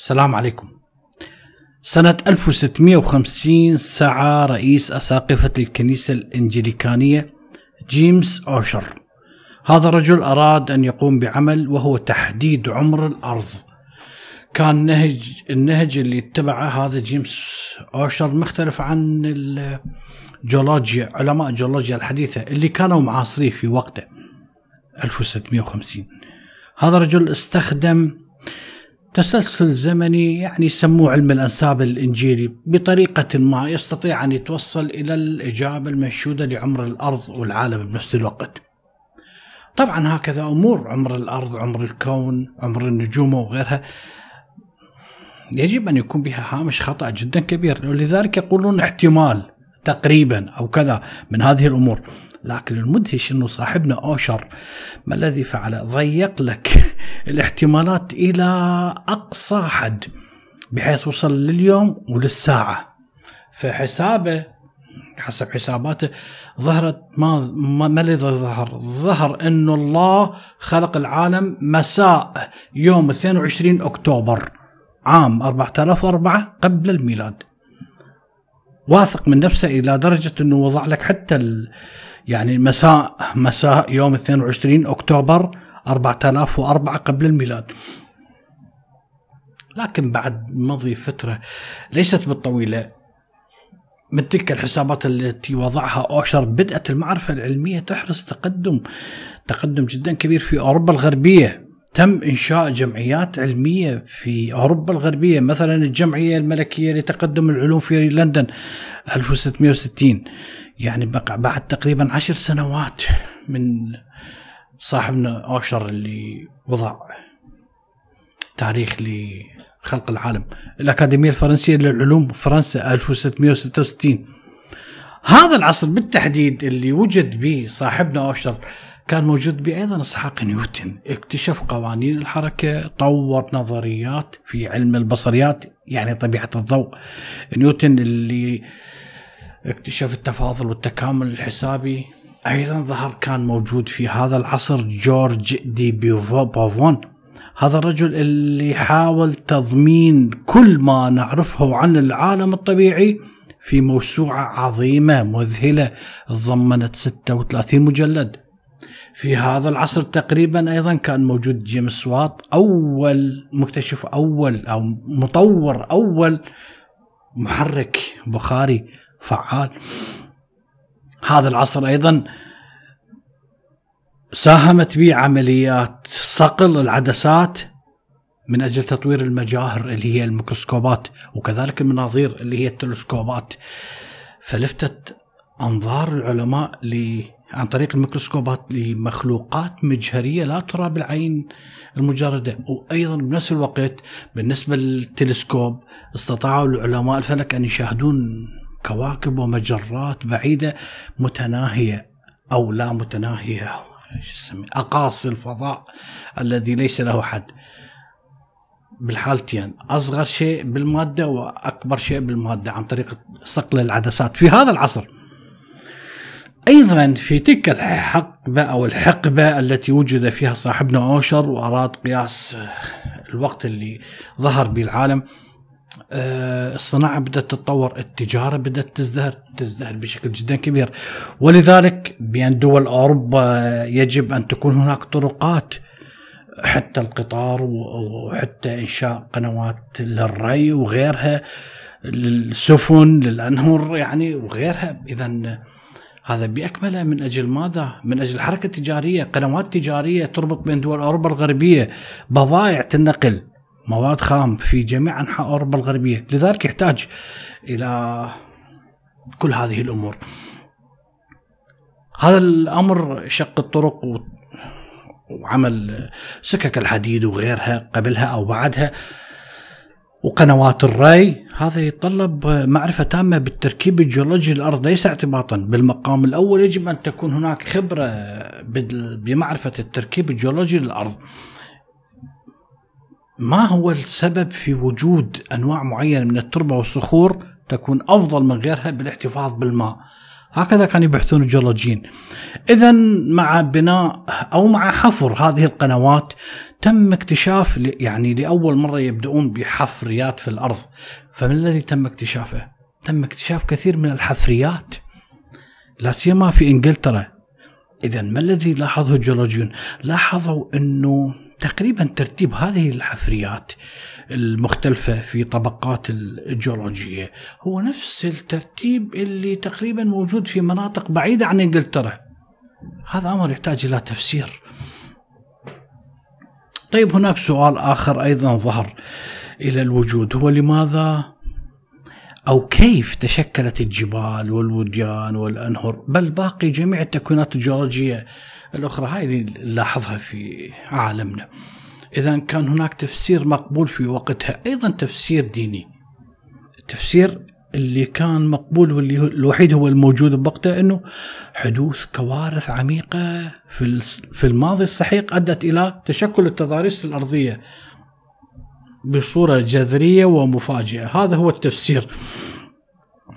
السلام عليكم. سنة 1650 سعى رئيس أساقفة الكنيسة الإنجليكانية جيمس أوشر. هذا الرجل أراد أن يقوم بعمل وهو تحديد عمر الأرض. كان نهج النهج اللي اتبعه هذا جيمس أوشر مختلف عن الجيولوجيا علماء الجيولوجيا الحديثة اللي كانوا معاصريه في وقته 1650 هذا الرجل استخدم تسلسل زمني يعني يسموه علم الأنساب الإنجيلي بطريقة ما يستطيع أن يتوصل إلى الإجابة المنشوده لعمر الأرض والعالم بنفس الوقت. طبعا هكذا أمور عمر الأرض، عمر الكون، عمر النجوم وغيرها يجب أن يكون بها هامش خطأ جدا كبير ولذلك يقولون احتمال تقريبا أو كذا من هذه الأمور لكن المدهش إنه صاحبنا أوشر ما الذي فعله؟ ضيق لك الاحتمالات إلى أقصى حد بحيث وصل لليوم وللساعة فحسابه حسب حساباته ظهرت ما ما, الذي ظهر؟ ظهر انه الله خلق العالم مساء يوم 22 أكتوبر عام 4004 قبل الميلاد. واثق من نفسه إلى درجة إنه وضع لك حتى يعني مساء مساء يوم 22 أكتوبر 4004 قبل الميلاد. لكن بعد مضي فترة ليست بالطويلة من تلك الحسابات التي وضعها أوشر بدأت المعرفة العلمية تحرز تقدم تقدم جدا كبير في أوروبا الغربية تم إنشاء جمعيات علمية في أوروبا الغربية مثلا الجمعية الملكية لتقدم العلوم في لندن 1660 يعني بقى بعد تقريبا عشر سنوات من صاحبنا أوشر اللي وضع تاريخ لخلق العالم. الأكاديمية الفرنسية للعلوم فرنسا 1666 هذا العصر بالتحديد اللي وجد به صاحبنا أوشر كان موجود به أيضا إسحاق نيوتن. اكتشف قوانين الحركة طور نظريات في علم البصريات يعني طبيعة الضوء نيوتن اللي اكتشف التفاضل والتكامل الحسابي. أيضا ظهر كان موجود في هذا العصر جورج دي بوفون. هذا الرجل اللي حاول تضمين كل ما نعرفه عن العالم الطبيعي في موسوعة عظيمة مذهلة ضمنت 36 مجلد. في هذا العصر تقريبا أيضا كان موجود جيمس وات أول مكتشف أول أو مطور أول محرك بخاري فعال. هذا العصر أيضا ساهمت به عمليات صقل العدسات من أجل تطوير المجاهر اللي هي الميكروسكوبات وكذلك المناظير اللي هي التلسكوبات. فلفتت أنظار العلماء ل عن طريق الميكروسكوبات لمخلوقات مجهرية لا ترى بالعين المجردة. وأيضا بنفس الوقت بالنسبة للتلسكوب استطاعوا العلماء الفلك أن يشاهدون كواكب ومجرات بعيدة متناهية أو لا متناهية. أقاصي الفضاء الذي ليس له حد. بالحالتين أصغر شيء بالمادة وأكبر شيء بالمادة عن طريق صقل العدسات في هذا العصر. أيضا في تلك الحقبة أو الحقبة التي وجد فيها صاحبنا أوشر وأراد قياس الوقت اللي ظهر به العالم آه، الصناعة بدأت تتطور التجارة بدأت تزدهر تزدهر بشكل جدا كبير. ولذلك بين دول أوروبا يجب أن تكون هناك طرقات حتى القطار وحتى إنشاء قنوات للري وغيرها للسفن للأنهر يعني وغيرها. إذا هذا بأكمله من أجل ماذا؟ من أجل الحركة التجارية قنوات تجارية تربط بين دول أوروبا الغربية بضائع تنقل مواد خام في جميع أنحاء أوروبا الغربية، لذلك يحتاج إلى كل هذه الأمور. هذا الأمر شق الطرق وعمل سكك الحديد وغيرها قبلها أو بعدها وقنوات الري هذا يتطلب معرفة تامة بالتركيب الجيولوجي للأرض ليس اعتباطا. بالمقام الأول يجب أن تكون هناك خبرة بمعرفة التركيب الجيولوجي للأرض. ما هو السبب في وجود أنواع معينة من التربة والصخور تكون أفضل من غيرها بالاحتفاظ بالماء؟ هكذا كانوا يبحثون الجيولوجيين. اذا مع بناء أو مع حفر هذه القنوات تم اكتشاف يعني لأول مرة يبدأون بحفريات في الأرض. فما الذي تم اكتشافه؟ تم اكتشاف كثير من الحفريات. لا سيما في إنجلترا. اذا ما الذي لاحظه الجيولوجيون؟ لاحظوا إنه تقريبا ترتيب هذه الحفريات المختلفة في طبقات الجيولوجية هو نفس الترتيب اللي تقريبا موجود في مناطق بعيدة عن إنجلترا. هذا أمر يحتاج إلى تفسير. طيب هناك سؤال آخر أيضا ظهر إلى الوجود. هو لماذا أو كيف تشكلت الجبال والوديان والأنهر؟ بل باقي جميع التكوينات الجيولوجية الأخرى. هاي اللي نلاحظها في عالمنا. إذا كان هناك تفسير مقبول في وقتها. أيضا تفسير ديني. التفسير اللي كان مقبول واللي الوحيد هو الموجود بوقته إنه حدوث كوارث عميقة في في الماضي السحيق أدت إلى تشكل التضاريس الأرضية بصورة جذرية ومفاجئة، هذا هو التفسير.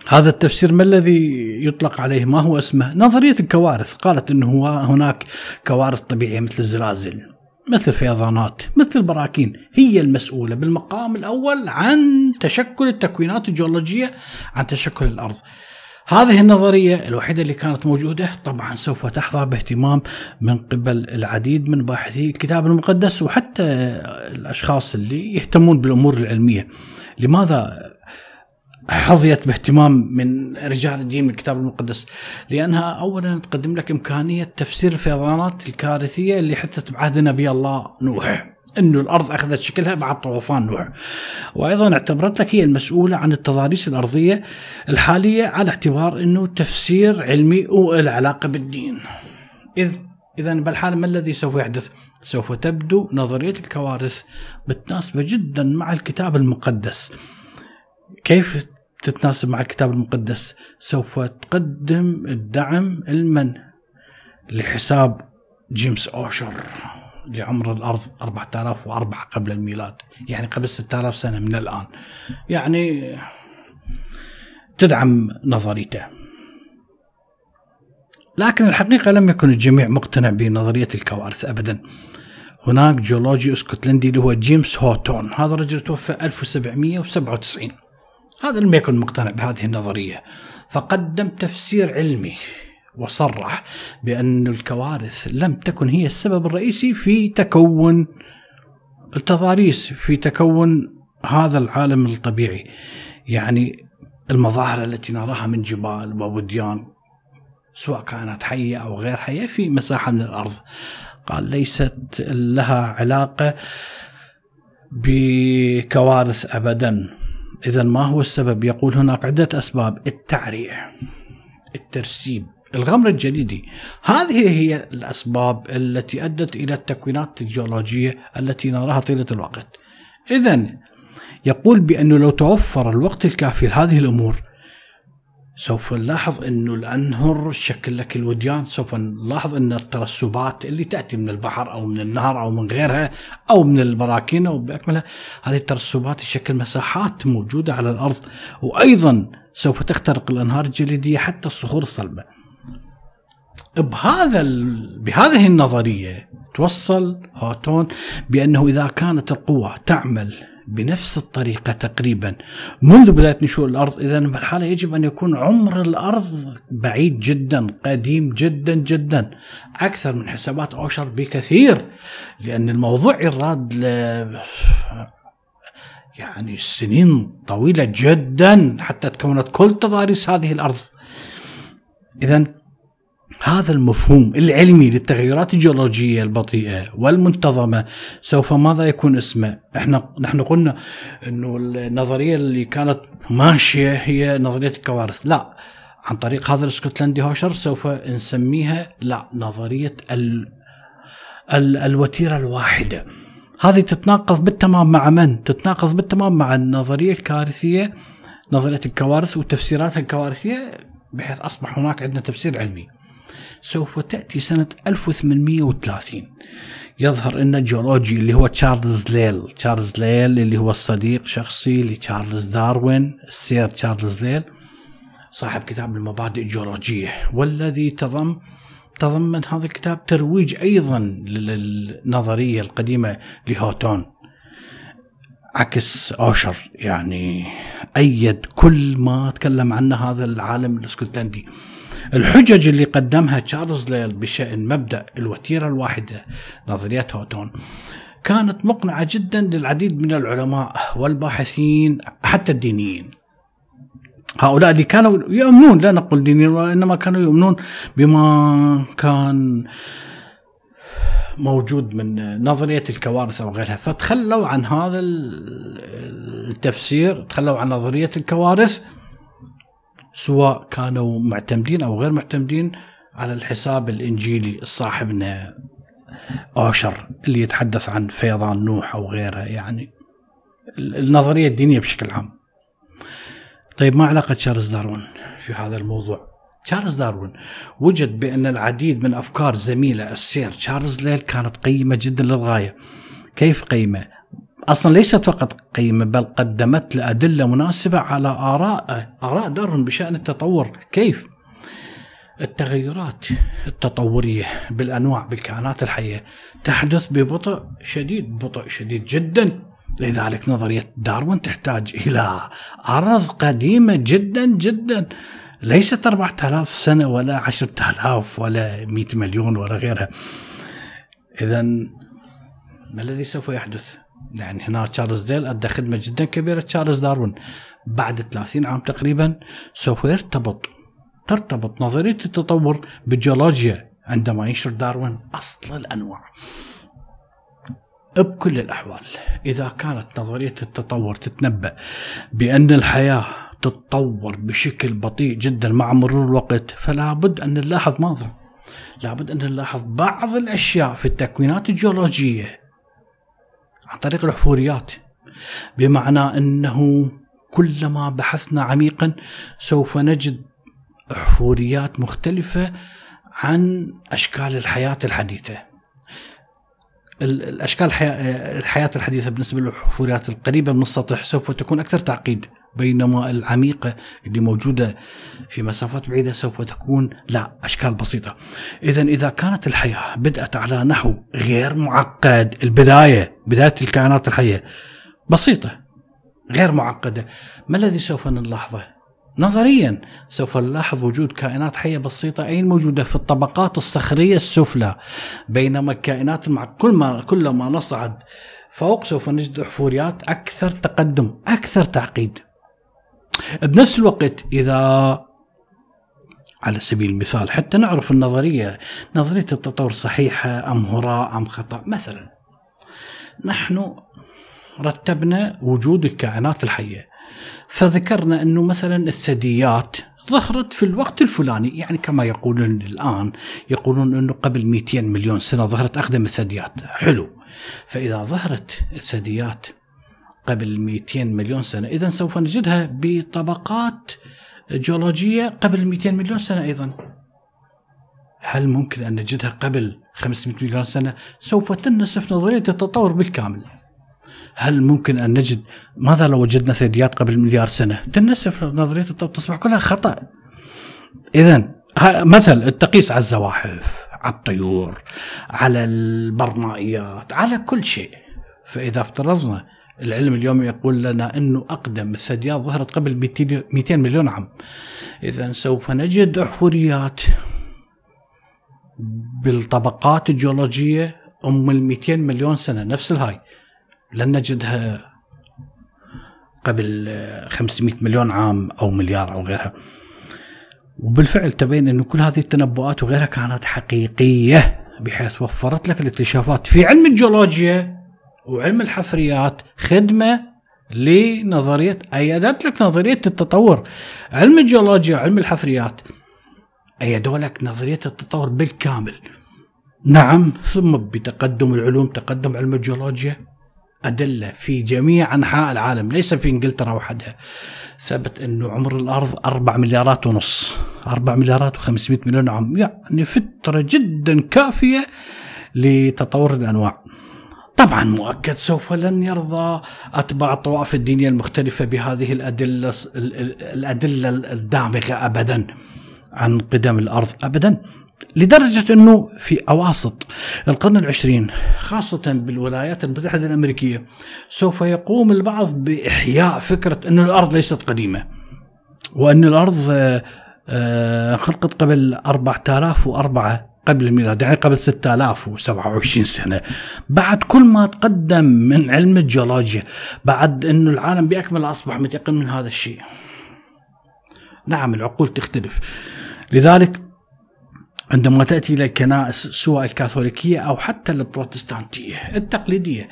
هذا التفسير ما الذي يطلق عليه؟ ما هو اسمه؟ نظرية الكوارث، قالت إنه هناك كوارث طبيعية مثل الزلازل، مثل فيضانات مثل البراكين هي المسؤولة بالمقام الأول عن تشكل التكوينات الجيولوجية عن تشكل الأرض. هذه النظرية الوحيدة اللي كانت موجودة طبعا سوف تحظى باهتمام من قبل العديد من باحثي الكتاب المقدس وحتى الأشخاص اللي يهتمون بالأمور العلمية. لماذا حظيت باهتمام من رجال الدين من الكتاب المقدس لأنها اولا تقدم لك إمكانية تفسير الفيضانات الكارثية اللي حدثت بعهد نبي الله نوح إنه الأرض أخذت شكلها بعد طوفان نوح. وأيضا اعتبرت لك هي المسؤولة عن التضاريس الأرضية الحالية على اعتبار إنه تفسير علمي والعلاقه بالدين. إذ اذا بالحال ما الذي سوف يحدث؟ سوف تبدو نظرية الكوارث متناسبة جدا مع الكتاب المقدس. كيف تتناسب مع الكتاب المقدس سوف تقدم الدعم المن لحساب جيمس أوشر لعمر الأرض 4004 قبل الميلاد يعني قبل 6000 سنة من الآن. يعني تدعم نظريته. لكن الحقيقة لم يكن الجميع مقتنع بنظرية الكوارث أبدا. هناك جيولوجي أسكتلندي اللي هو جيمس هوتون هذا الرجل توفى 1797 هذا لم يكن مقتنع بهذه النظرية. فقدم تفسير علمي وصرح بأن الكوارث لم تكن هي السبب الرئيسي في تكون التضاريس في تكون هذا العالم الطبيعي. يعني المظاهر التي نراها من جبال ووديان سواء كانت حية أو غير حية في مساحة من الأرض. قال ليست لها علاقة بكوارث أبدا. إذا ما هو السبب؟ يقول هناك عدة أسباب. التعرية الترسيب الغمر الجليدي. هذه هي الأسباب التي أدت إلى التكوينات الجيولوجية التي نراها طيلة الوقت. إذا يقول بأنه لو توفر الوقت الكافي لهذه الأمور سوف نلاحظ إنه الأنهر شكل لك الوديان سوف نلاحظ إن الترسبات اللي تأتي من البحر أو من النهر أو من غيرها أو من البراكين أو بأكملها هذه الترسبات تشكل مساحات موجودة على الأرض وأيضا سوف تخترق الأنهار الجليدية حتى الصخور الصلبه. بهذا بهذه النظرية توصل هوتون بأنه إذا كانت القوة تعمل بنفس الطريقة تقريبا. منذ بداية نشوء الأرض إذا بالحالة يجب أن يكون عمر الأرض بعيد جدا قديم جدا جدا أكثر من حسابات أوشر بكثير لأن الموضوع يراد ل يعني سنين طويلة جدا حتى تكونت كل تضاريس هذه الأرض. إذا هذا المفهوم العلمي للتغيرات الجيولوجية البطيئة والمنتظمة سوف ماذا يكون اسمه؟ إحنا نحن قلنا إنه النظرية اللي كانت ماشية هي نظرية الكوارث، لا عن طريق هذا الاسكتلندي هوشر سوف نسميها لا نظرية ال ال الوتيرة الواحدة. هذه تتناقض بالتمام مع من؟ تتناقض بالتمام مع النظرية الكارثية نظرية الكوارث وتفسيراتها الكوارثية بحيث أصبح هناك عندنا تفسير علمي. سوف تأتي سنة 1830 يظهر أن الجيولوجي اللي هو تشارلز ليل تشارلز ليل اللي هو الصديق شخصي لتشارلز داروين السير تشارلز ليل صاحب كتاب المبادئ الجيولوجية والذي تضم تضمن هذا الكتاب ترويج أيضا للنظرية القديمة لهوتون. عكس أوشر يعني أيد كل ما تكلم عنه هذا العالم الأسكتلندي. الحجج اللي قدمها تشارلز ليل بشأن مبدأ الوتيرة الواحدة نظريه هوتون. كانت مقنعة جدا للعديد من العلماء والباحثين حتى الدينيين. هؤلاء اللي كانوا يؤمنون لا نقول دينيين وإنما كانوا يؤمنون بما كان موجود من نظرية الكوارث أو غيرها. فتخلوا عن هذا التفسير تخلوا عن نظرية الكوارث سواء كانوا معتمدين أو غير معتمدين على الحساب الإنجيلي صاحبنا اوشر اللي يتحدث عن فيضان نوح أو غيره يعني النظرية الدينية بشكل عام. طيب ما علاقة تشارلز داروين في هذا الموضوع؟ تشارلز داروين وجد بأن العديد من أفكار زميله السير تشارلز ليل كانت قيمة جدا للغاية. كيف قيمة؟ أصلا ليست فقط قيمة بل قدمت له ادله مناسبة على آراء آراء داروين بشأن التطور، كيف؟ التغيرات التطورية بالأنواع بالكائنات الحية تحدث ببطء شديد، بطء شديد جدا لذلك نظرية داروين تحتاج إلى ارض قديمة جدا جدا ليست 4000 سنة ولا 10000 ولا 100 مليون ولا غيرها. اذا ما الذي سوف يحدث؟ يعني هنا تشارلز ليل أدى خدمة جدا كبيرة تشارلز داروين بعد 30 عام تقريبا سوف يرتبط ترتبط نظرية التطور بالجيولوجيا عندما ينشر داروين أصل الأنواع. بكل الأحوال إذا كانت نظرية التطور تتنبأ بأن الحياة تتطور بشكل بطيء جدا مع مرور الوقت فلا بد أن نلاحظ ماذا؟ لابد أن نلاحظ بعض الأشياء في التكوينات الجيولوجية عن طريق الحفوريات بمعنى إنه كلما بحثنا عميقا سوف نجد حفوريات مختلفة عن أشكال الحياة الحديثة. الأشكال الحياة الحديثة بالنسبة للحفوريات القريبة من السطح سوف تكون أكثر تعقيد بينما العميقه اللي موجودة في مسافات بعيدة سوف تكون لا أشكال بسيطة. اذا إذا كانت الحياة بدأت على نحو غير معقد البداية بداية الكائنات الحية بسيطة غير معقدة ما الذي سوف نلاحظه؟ نظريا سوف نلاحظ وجود كائنات حية بسيطة أين موجودة في الطبقات الصخرية السفلى بينما الكائنات مع كل ما كلما نصعد فوق سوف نجد حفوريات أكثر تقدم أكثر تعقيد بنفس الوقت إذا على سبيل المثال حتى نعرف النظرية نظرية التطور صحيحة أم هراء أم خطأ. مثلا نحن رتبنا وجود الكائنات الحية فذكرنا إنه مثلا الثدييات ظهرت في الوقت الفلاني. يعني كما يقولون الآن يقولون إنه قبل 200 مليون سنة ظهرت أقدم الثدييات. حلو. فإذا ظهرت الثدييات قبل 200 مليون سنة اذا سوف نجدها بطبقات جيولوجية قبل 200 مليون سنة أيضا هل ممكن أن نجدها قبل 500 مليون سنة سوف تنسف نظرية التطور بالكامل هل ممكن أن نجد ماذا لو وجدنا ثدييات قبل مليار سنة؟ تنسف نظرية الطب تصبح كلها خطأ. اذا مثل التقيس على الزواحف، على الطيور، على البرمائيات، على كل شيء. فإذا افترضنا العلم اليوم يقول لنا إنه أقدم الثدييات ظهرت قبل 200 مليون عام. اذا سوف نجد احفوريات بالطبقات الجيولوجية أم ال 200 مليون سنة نفس الهاي لن نجدها قبل 500 مليون عام أو مليار أو غيرها. وبالفعل تبين إنه كل هذه التنبؤات وغيرها كانت حقيقية بحيث وفرت لك الاكتشافات في علم الجيولوجيا وعلم الحفريات خدمة لنظريه أيدت لك نظرية التطور. علم الجيولوجيا وعلم الحفريات ايدوا لك نظرية التطور بالكامل. نعم ثم بتقدم العلوم تقدم علم الجيولوجيا أدلة في جميع أنحاء العالم ليس في إنجلترا وحدها ثبت أنه عمر الأرض أربع مليارات ونص أربع مليارات وخمسمائة مليون عام يعني فترة جدا كافية لتطور الأنواع طبعا مؤكد سوف لن يرضى أتباع الطوائف الدينية المختلفة بهذه الأدلة الأدلة الدامغة أبدا عن قدم الأرض أبدا لدرجة أنه في أواسط القرن العشرين خاصة بالولايات المتحدة الأمريكية سوف يقوم البعض بإحياء فكرة أن الأرض ليست قديمة وأن الأرض آه، آه، خلقت قبل 4004 قبل الميلاد يعني قبل 6027 سنة. بعد كل ما تقدم من علم الجيولوجيا بعد أنه العالم بأكمله أصبح متيقن من هذا الشيء. نعم العقول تختلف. لذلك عندما تأتي إلى الكنائس سواء الكاثوليكية أو حتى البروتستانتية التقليدية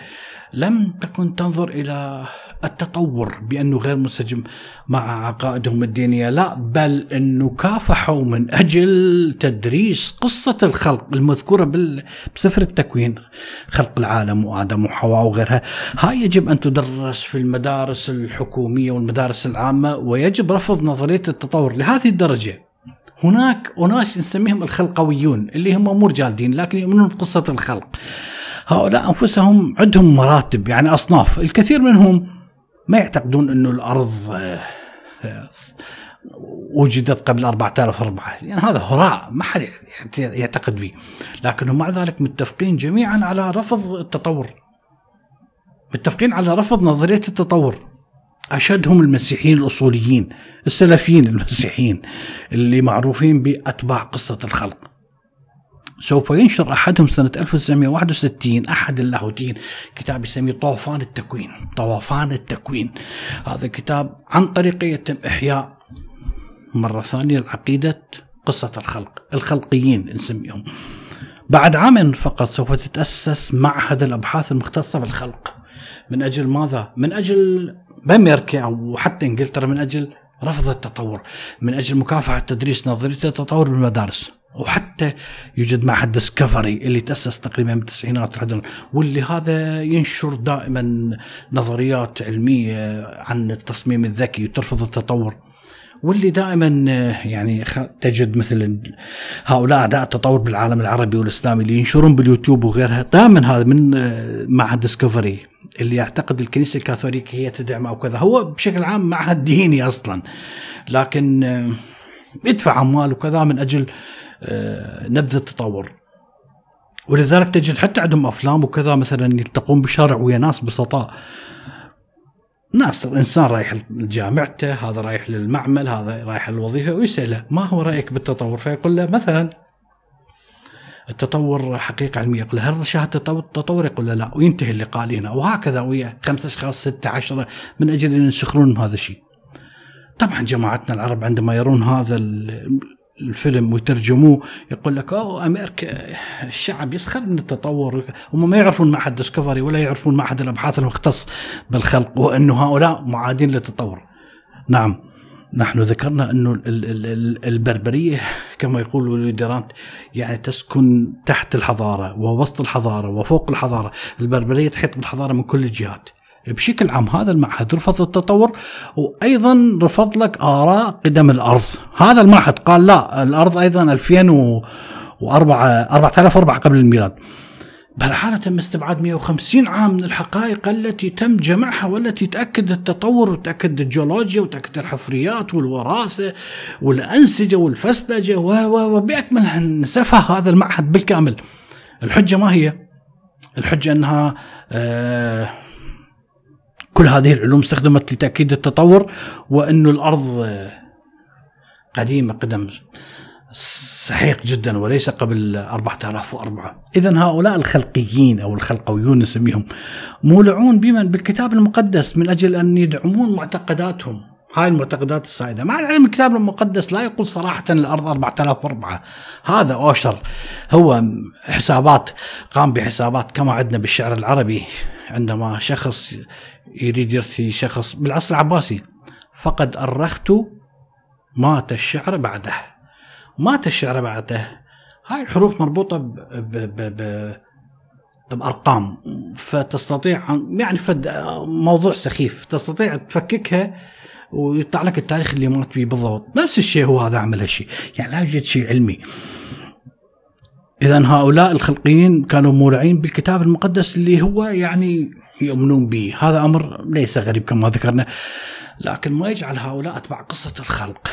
لم تكن تنظر إلى التطور بأنه غير منسجم مع عقائدهم الدينية لا بل أنه كافحوا من أجل تدريس قصة الخلق المذكورة بسفر التكوين خلق العالم وآدم وحواء وغيرها. هاي يجب أن تدرس في المدارس الحكومية والمدارس العامة ويجب رفض نظرية التطور لهذه الدرجة. هناك أناس نسميهم الخلقويون اللي هم مو رجال دين لكن يؤمنون بقصة الخلق. هؤلاء أنفسهم عندهم مراتب يعني أصناف. الكثير منهم ما يعتقدون أنه الأرض آه، وجدت قبل 4004 يعني هذا هراء ما حد يعتقد به. لكنهم مع ذلك متفقين جميعا على رفض التطور. متفقين على رفض نظرية التطور. أشدهم المسيحيين الأصوليين السلفيين المسيحيين اللي معروفين بأتباع قصة الخلق. سوف ينشر أحدهم سنة 1961 أحد اللاهوتيين كتاب يسميه طوفان التكوين. طوفان التكوين. هذا كتاب عن طريقه يتم إحياء مرة ثانية العقيدة قصة الخلق الخلقيين نسميهم. بعد عام فقط سوف تتأسس معهد الأبحاث المختصة بالخلق. من أجل ماذا؟ من أجل بامريكا أو حتى إنجلترا من أجل رفض التطور من أجل مكافحة تدريس نظرية التطور بالمدارس وحتى يوجد معهد ديسكفري اللي تأسس تقريبا بالتسعينات واللي هذا ينشر دائما نظريات علمية عن التصميم الذكي وترفض التطور. واللي دائما يعني تجد مثل هؤلاء أعداء التطور بالعالم العربي والإسلامي اللي ينشرون باليوتيوب وغيرها دائما هذا من معهد ديسكفري اللي يعتقد الكنيسة الكاثوليكيه هي تدعم أو كذا. هو بشكل عام معهد ديني أصلا لكن آه، يدفع أموال وكذا من أجل آه، نبذ التطور. ولذلك تجد حتى عندهم أفلام وكذا مثلا يلتقون بالشارع ويا ناس بسطاء. ناس إنسان رايح لجامعته هذا رايح للمعمل هذا رايح للوظيفة ويساله ما هو رأيك بالتطور؟ فيقول له مثلا التطور حقيقة علمية يقول هل شاهدت التطور يقول لا. وينتهي اللقاء لنا وهكذا ويا خمسة أشخاص ستة عشرة من أجل أن يسخرون هذا الشيء. طبعا جماعتنا العرب عندما يرون هذا الفيلم ويترجموه يقول لك أوه أمريكا الشعب يسخر من التطور هم ما يعرفون معهد ديسكفري ولا يعرفون معهد الأبحاث المختص بالخلق وانه هؤلاء معادين للتطور. نعم نحن ذكرنا أنه البربرية كما يقول وليدرانت يعني تسكن تحت الحضارة ووسط الحضارة وفوق الحضارة، البربرية تحيط بالحضارة من كل الجهات. بشكل عام هذا المعهد رفض التطور وأيضا رفض لك آراء قدم الأرض، هذا المعهد قال لا الأرض أيضا 2004 4004 قبل الميلاد. بل تم استبعاد 150 عام من الحقائق التي تم جمعها والتي تأكد التطور وتأكد الجيولوجيا وتأكد الحفريات والوراثة والأنسجة والفسلجة وبأكمل نسفها هذا المعهد بالكامل الحجة ما هي؟ الحجة أنها آه كل هذه العلوم استخدمت لتأكيد التطور وأن الأرض قديمة قدم سحيق جدا وليس قبل 4004 إذا هؤلاء الخلقيين أو الخلقويون نسميهم مولعون بمن؟ بالكتاب المقدس من أجل أن يدعمون معتقداتهم. هاي المعتقدات السائدة. مع العلم الكتاب المقدس لا يقول صراحة الأرض 4004 هذا أوشر. هو حسابات قام بحسابات كما عندنا بالشعر العربي. عندما شخص يريد يرثي شخص بالعصر العباسي فقد أرخت مات الشعر بعده. مات الشعر بعده. هاي الحروف مربوطة ب ب ب ب بأرقام. فتستطيع يعني فد موضوع سخيف. تستطيع تفككها ويطلع لك التاريخ اللي مات فيه بالضبط. نفس الشيء هو هذا عمل هالشيء. يعني لا يوجد شيء علمي. اذا هؤلاء الخلقيين كانوا مولعين بالكتاب المقدس اللي هو يعني يؤمنون به. هذا أمر ليس غريب كما ذكرنا لكن ما يجعل هؤلاء أتباع قصة الخلق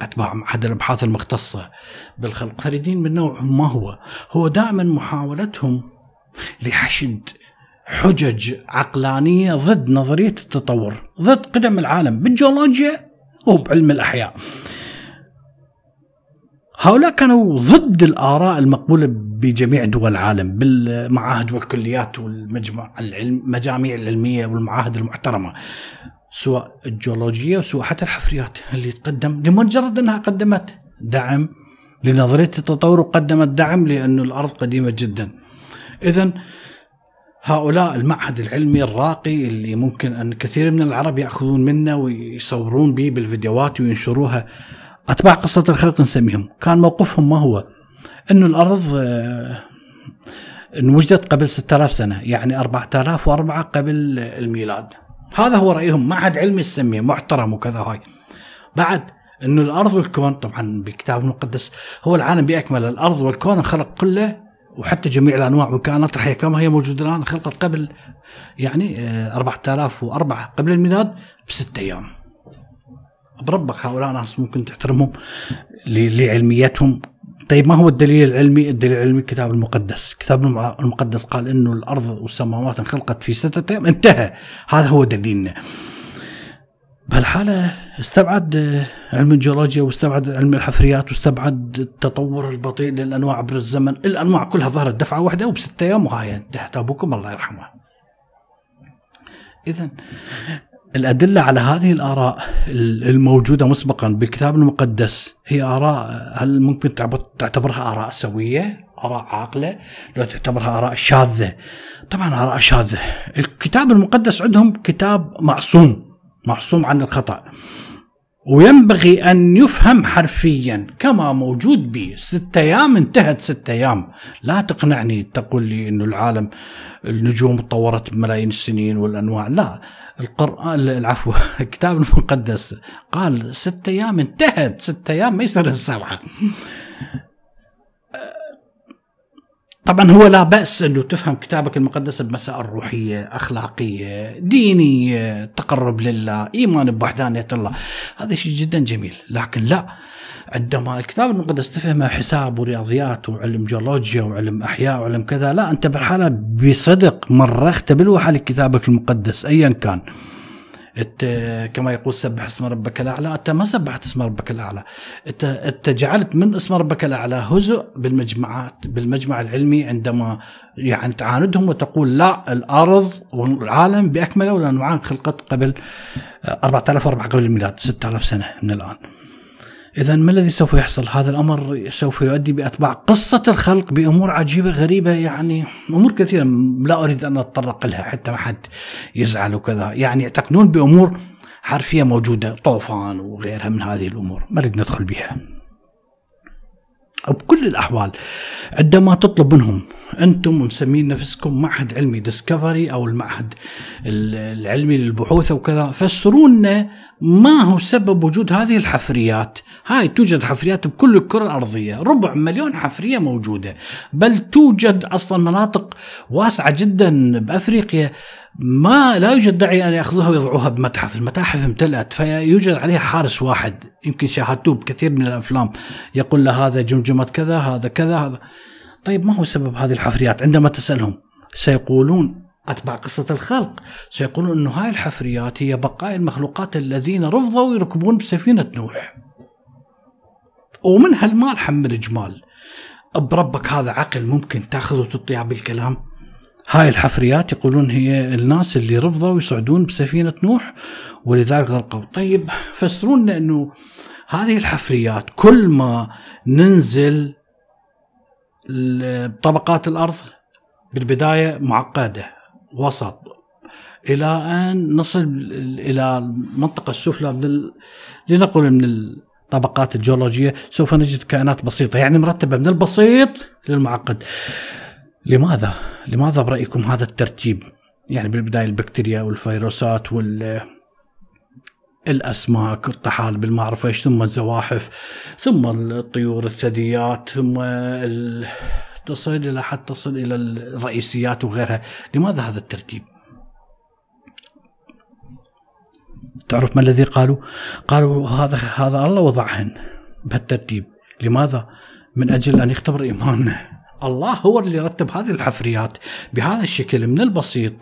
أتباع معهد الأبحاث المختصة بالخلق. فريدين من نوعهم ما هو؟ هو دائما محاولتهم لحشد حجج عقلانية ضد نظرية التطور ضد قدم العالم بالجيولوجيا وبعلم الأحياء. هؤلاء كانوا ضد الآراء المقبولة بجميع دول العالم بالمعاهد والكليات والمجمع العلم مجاميع العلمية والمعاهد المحترمة سواء الجيولوجية وسواء حتى الحفريات اللي تقدم لمجرد أنها قدمت دعم لنظرية التطور وقدمت دعم لأن الأرض قديمة جدا. إذا هؤلاء المعهد العلمي الراقي اللي ممكن أن كثير من العرب يأخذون منه ويصورون به بالفيديوهات وينشروها أتباع قصة الخلق نسميهم. كان موقفهم ما هو؟ أنه الأرض آه، انوجدت قبل 6000 سنة يعني 4004 قبل الميلاد. هذا هو رأيهم. معهد علمي نسميه محترم وكذا هاي. بعد إنه الأرض والكون طبعا بالكتاب المقدس هو العالم باكمله الأرض والكون انخلق كله وحتى جميع الأنواع والكائنات الحيه كما هي موجودة الآن خلقت قبل يعني 4004 آه، قبل الميلاد بست أيام. بربك هؤلاء ناس ممكن تحترمهم لعلميتهم. طيب ما هو الدليل العلمي؟ الدليل العلمي الكتاب المقدس، الكتاب المقدس قال إنه الأرض والسماوات انخلقت في ستة أيام. انتهى، هذا هو دليلنا. بهالحالة استبعد علم الجيولوجيا واستبعد علم الحفريات واستبعد التطور البطيء للأنواع عبر الزمن. الأنواع كلها ظهرت دفعة واحدة وبستة أيام وهاي انتهت. أبوكم الله يرحمه. إذا الأدلة على هذه الآراء الموجودة مسبقا بالكتاب المقدس هي آراء هل ممكن تعتبرها آراء سوية آراء عاقلة؟ لو تعتبرها آراء شاذة. طبعا آراء شاذة. الكتاب المقدس عندهم كتاب معصوم معصوم عن الخطأ. وينبغي أن يفهم حرفيا كما موجود به ست أيام انتهت ست أيام. لا تقنعني تقول لي أنه العالم النجوم تطورت بملايين السنين والأنواع. لا القرآن العفو الكتاب المقدس. قال ست أيام انتهت. ست أيام ما يصير السبعة. طبعا هو لا بأس أنه تفهم كتابك المقدس بمسائل روحية أخلاقية دينية تقرب لله إيمان بوحدانية الله. هذا شيء جدا جميل. لكن لا عندما الكتاب المقدس تفهمه حساب ورياضيات وعلم جيولوجيا وعلم أحياء وعلم كذا. لا أنت بالحالة بصدق مرخت بالوحى لكتابك المقدس أيا كان. أنت كما يقول سبح اسم ربك الأعلى. أنت ما سبحت اسم ربك الأعلى. أنت أنت جعلت من اسم ربك الأعلى هزء بالمجمعات بالمجمع العلمي عندما يعني تعاندهم وتقول لا الأرض والعالم بأكمله والانواع خلقت قبل 4004 قبل الميلاد 6000 سنة من الآن. إذا ما الذي سوف يحصل؟ هذا الأمر سوف يؤدي بأتباع قصة الخلق بأمور عجيبة غريبة يعني أمور كثيرة. لا أريد أن أتطرق لها حتى ما حد يزعل وكذا. يعني يعتقدون بأمور حرفية موجودة طوفان وغيرها من هذه الأمور. ما نريد ندخل بها. بكل الأحوال عندما تطلب منهم أنتم مسمين نفسكم معهد علمي ديسكفري أو المعهد العلمي للبحوث وكذا فسرونا ما هو سبب وجود هذه الحفريات؟ هاي توجد حفريات بكل الكرة الأرضية ربع مليون حفرية موجودة بل توجد أصلا مناطق واسعة جدا بأفريقيا ما لا يوجد داعي أن يأخذوها ويضعوها بمتحف. المتاحف امتلأت فيوجد عليها حارس واحد. يمكن شاهدتوه بكثير من الأفلام. يقول له هذا جمجمة كذا هذا كذا هذا. طيب ما هو سبب هذه الحفريات؟ عندما تسألهم سيقولون أتباع قصة الخلق. سيقولون أن هاي الحفريات هي بقايا المخلوقات الذين رفضوا يركبون بسفينة نوح. ومن هالمال حمل جمال بربك هذا عقل ممكن تأخذه وتطيع بالكلام؟ هاي الحفريات يقولون هي الناس اللي رفضوا يصعدون بسفينة نوح ولذلك غرقوا طيب فسرون أنه هذه الحفريات كل ما ننزل طبقات الأرض بالبداية معقدة وسط إلى أن نصل إلى المنطقة السفلى لنقل من الطبقات الجيولوجية سوف نجد كائنات بسيطة يعني مرتبة من البسيط للمعقد. لماذا؟ لماذا برأيكم هذا الترتيب؟ يعني بالبداية البكتيريا والفيروسات وال الأسماك الطحال بالمعرفة إيش ثم الزواحف ثم الطيور الثدييات ثم. تصل إلى حتى تصل إلى الرئيسيات وغيرها لماذا هذا الترتيب تعرف ما الذي قالوا؟ قالوا هذا هذا الله وضعهن بهالترتيب لماذا؟ من أجل أن يختبر ايماننا الله هو اللي رتب هذه الحفريات بهذا الشكل من البسيط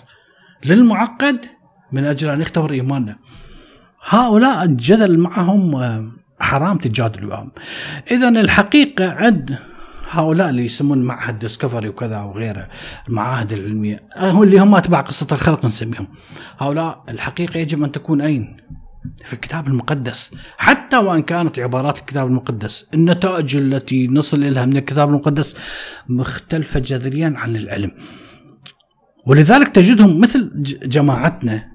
للمعقد من أجل أن يختبر إيماننا. هؤلاء الجدل معهم آه، حرام تجادل وياهم اذا الحقيقة عند هؤلاء اللي يسمون معهد ديسكفري وكذا وغيره المعاهد العلمية هم اللي هم أتباع قصة الخلق نسميهم. هؤلاء الحقيقة يجب أن تكون أين؟ في الكتاب المقدس. حتى وإن كانت عبارات الكتاب المقدس النتائج التي نصل إليها من الكتاب المقدس مختلفة جذريا عن العلم. ولذلك تجدهم مثل جماعتنا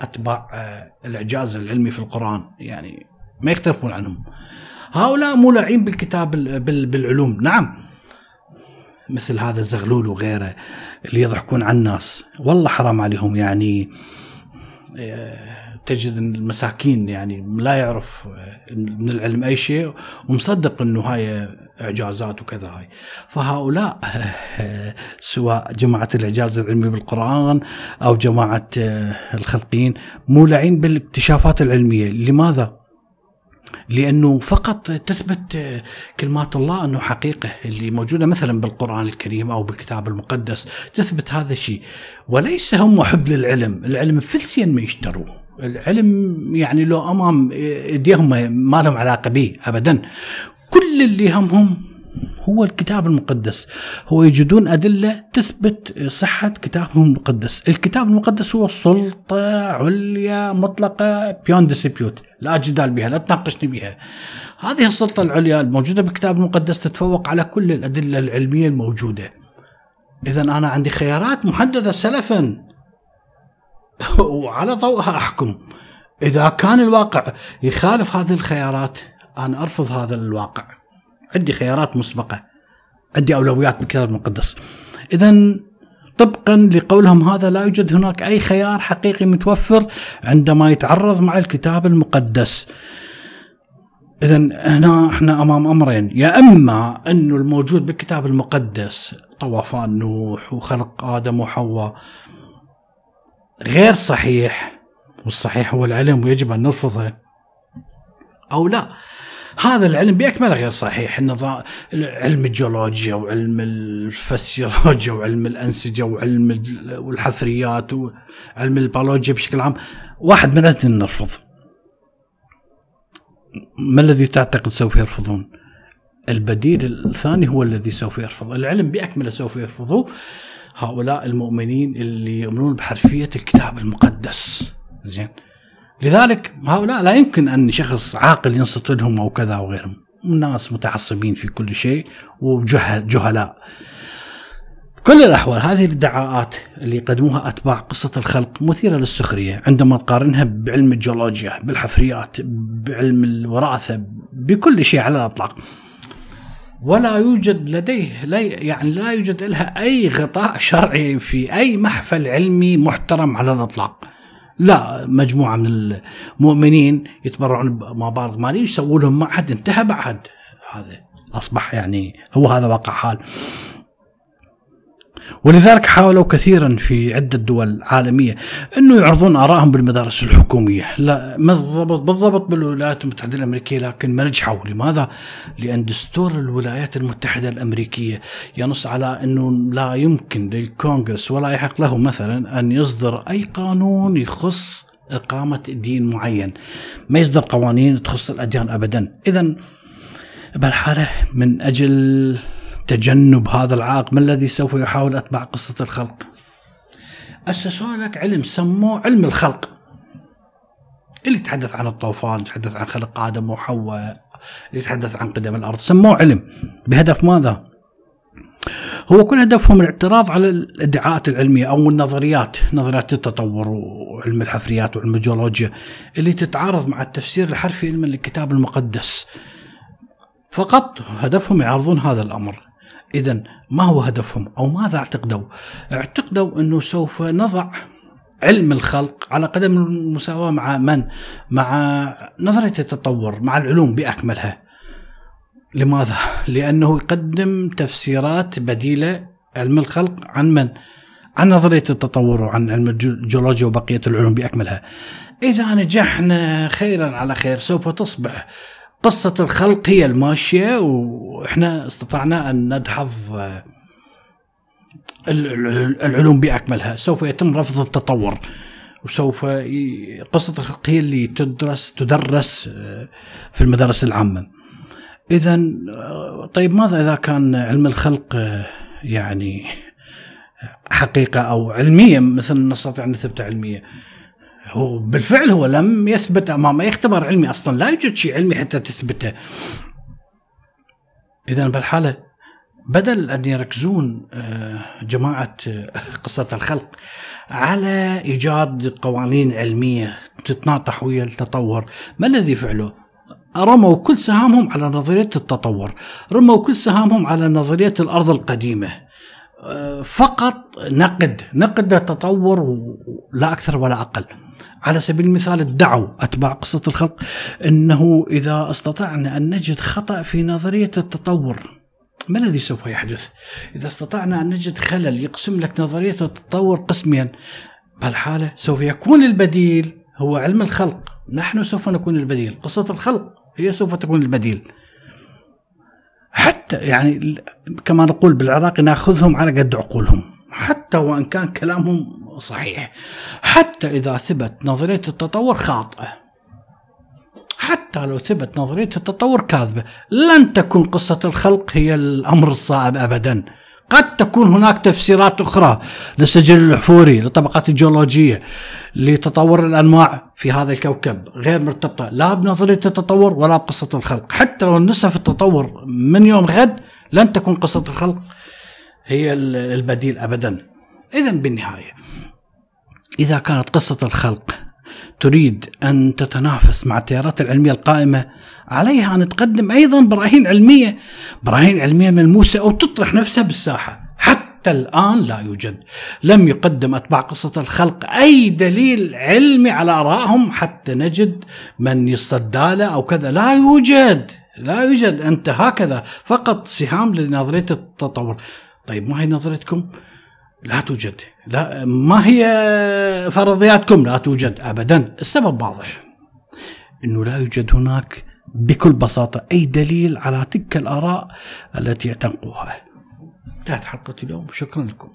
أتباع آه، الإعجاز العلمي في القرآن يعني ما يختلفون عنهم. هؤلاء مولعين بالكتاب بالعلوم. نعم. مثل هذا الزغلول وغيره اللي يضحكون على الناس. والله حرام عليهم يعني آه، تجد المساكين يعني لا يعرف آه، من العلم أي شيء ومصدق إنه هاي إعجازات وكذا هاي. فهؤلاء سواء جماعة الإعجاز العلمي بالقرآن أو جماعة الخلقيين مولعين بالاكتشافات العلمية. لماذا؟ لأنه فقط تثبت كلمات الله أنه حقيقة. اللي موجودة مثلا بالقرآن الكريم أو بالكتاب المقدس تثبت هذا الشيء. وليس هم حب للعلم، العلم فلسيا ما يشتروه. العلم يعني لو أمام ايديهم ما لهم علاقة به ابدا. كل اللي همهم هو الكتاب المقدس. هو يجدون أدلة تثبت صحة كتابهم المقدس. الكتاب المقدس هو سلطة عليا مطلقة بيون ديسبيوت لا جدال بها لا تناقشني بها. هذه السلطة العليا الموجودة بالكتاب المقدس تتفوق على كل الأدلة العلمية الموجودة. إذا أنا عندي خيارات محددة سلفا. وعلى ضوءها أحكم. إذا كان الواقع يخالف هذه الخيارات أنا أرفض هذا الواقع. عندي خيارات مسبقة. عندي أولويات بالكتاب المقدس. إذا طبقا لقولهم هذا لا يوجد هناك أي خيار حقيقي متوفر عندما يتعرض مع الكتاب المقدس. إذا هنا إحنا أمام أمرين. يا إما أنه الموجود بالكتاب المقدس طوفان نوح وخلق آدم وحواء غير صحيح. والصحيح هو العلم ويجب أن نرفضه. أو لا هذا العلم باكمله غير صحيح. النظام علم الجيولوجيا وعلم الفسيولوجيا وعلم الأنسجة وعلم والحفريات وعلم البيولوجيا بشكل عام واحد من الاثنين نرفض. ما الذي تعتقد سوف يرفضون؟ البديل الثاني هو الذي سوف يرفض. العلم باكمله سوف يرفضه. هؤلاء المؤمنين اللي يؤمنون بحرفية الكتاب المقدس. زين. لذلك هؤلاء لا يمكن أن شخص عاقل ينصت لهم أو كذا أو غيرهم. ناس متعصبين في كل شيء وجهل جهلاء. كل الأحوال هذه الادعاءات اللي يقدموها أتباع قصة الخلق مثيرة للسخرية. عندما تقارنها بعلم الجيولوجيا بالحفريات بعلم الوراثة بكل شيء على الإطلاق. ولا يوجد لديه لا يعني لا يوجد لها أي غطاء شرعي في أي محفل علمي محترم على الإطلاق. لا مجموعة من المؤمنين يتبرعون بمبالغ مالية يسووا لهم معهد انتهى بعد هذا. أصبح يعني هو هذا واقع حال. ولذلك حاولوا كثيرا في عدة دول عالمية أنه يعرضون آرائهم بالمدارس الحكومية. لا بالضبط بالضبط بالولايات المتحدة الأمريكية لكن ما نجحوا. لماذا؟ لأن دستور الولايات المتحدة الأمريكية ينص على أنه لا يمكن للكونغرس ولا يحق له مثلا أن يصدر أي قانون يخص إقامة دين معين. ما يصدر قوانين تخص الأديان أبدا. إذا بهالحالة من أجل تجنب هذا العائق ما الذي سوف يحاول أتباع قصة الخلق؟ أسسوا لك علم سموه علم الخلق. اللي يتحدث عن الطوفان يتحدث عن خلق آدم وحواء يتحدث عن قدم الأرض سموه علم. بهدف ماذا؟ هو كل هدفهم الاعتراض على الادعاءات العلمية أو النظريات نظريات التطور وعلم الحفريات وعلم الجيولوجيا اللي تتعارض مع التفسير الحرفي من الكتاب المقدس. فقط هدفهم يعرضون هذا الأمر. إذا ما هو هدفهم أو ماذا اعتقدوا؟ اعتقدوا أنه سوف نضع علم الخلق على قدم المساواة مع من؟ مع نظرية التطور مع العلوم بأكملها لماذا؟ لأنه يقدم تفسيرات بديلة علم الخلق عن من؟ عن نظرية التطور وعن علم الجيولوجيا وبقية العلوم بأكملها إذا نجحنا خيرا على خير سوف تصبح قصة الخلق هي الماشية وإحنا استطعنا أن ندحض العلوم بأكملها. سوف يتم رفض التطور وسوف قصة الخلق هي اللي تدرس تدرس في المدارس العامة. إذا طيب ماذا إذا كان علم الخلق يعني حقيقة أو علمية؟ مثل نستطيع أن نثبت علمية. هو بالفعل هو لم يثبت أمام أي اختبار علمي أصلا. لا يوجد شيء علمي حتى تثبته. اذا بالحالة بدل أن يركزون آه، جماعة آه، قصة الخلق على إيجاد قوانين علمية تتناطح ويا التطور ما الذي فعلوا رموا كل سهامهم على نظرية التطور رموا كل سهامهم على نظرية الأرض القديمة. آه، فقط نقد نقد التطور لا أكثر ولا أقل. على سبيل المثال ادعوا أتباع قصة الخلق أنه إذا استطعنا أن نجد خطأ في نظرية التطور ما الذي سوف يحدث؟ إذا استطعنا أن نجد خلل يقسم لك نظرية التطور قسمين بهالحالة سوف يكون البديل هو علم الخلق. نحن سوف نكون البديل. قصة الخلق هي سوف تكون البديل. حتى يعني كما نقول بالعراقي ناخذهم على قد عقولهم. حتى وإن كان كلامهم صحيح. حتى إذا ثبت نظرية التطور خاطئة. حتى لو ثبت نظرية التطور كاذبة. لن تكون قصة الخلق هي الأمر الصائب أبدا. قد تكون هناك تفسيرات أخرى للسجل الحفوري للطبقات الجيولوجية لتطور الأنواع في هذا الكوكب غير مرتبطة لا بنظرية التطور ولا بقصة الخلق. حتى لو نسف التطور من يوم غد لن تكون قصة الخلق هي البديل أبدا. إذا بالنهاية إذا كانت قصة الخلق تريد أن تتنافس مع التيارات العلمية القائمة عليها أن تقدم أيضا براهين علمية براهين علمية ملموسة أو تطرح نفسها بالساحة. حتى الآن لا يوجد. لم يقدم أتباع قصة الخلق أي دليل علمي على آرائهم حتى نجد من يصدى له أو كذا. لا يوجد. لا يوجد. أنت هكذا. فقط سهام لنظرية التطور. طيب ما هي نظرتكم؟ لا توجد. لا ما هي فرضياتكم لا توجد ابدا؟ السبب واضح. إنه لا يوجد هناك بكل بساطة أي دليل على تلك الآراء التي اعتنقوها. انتهت حلقة اليوم. شكرا لكم.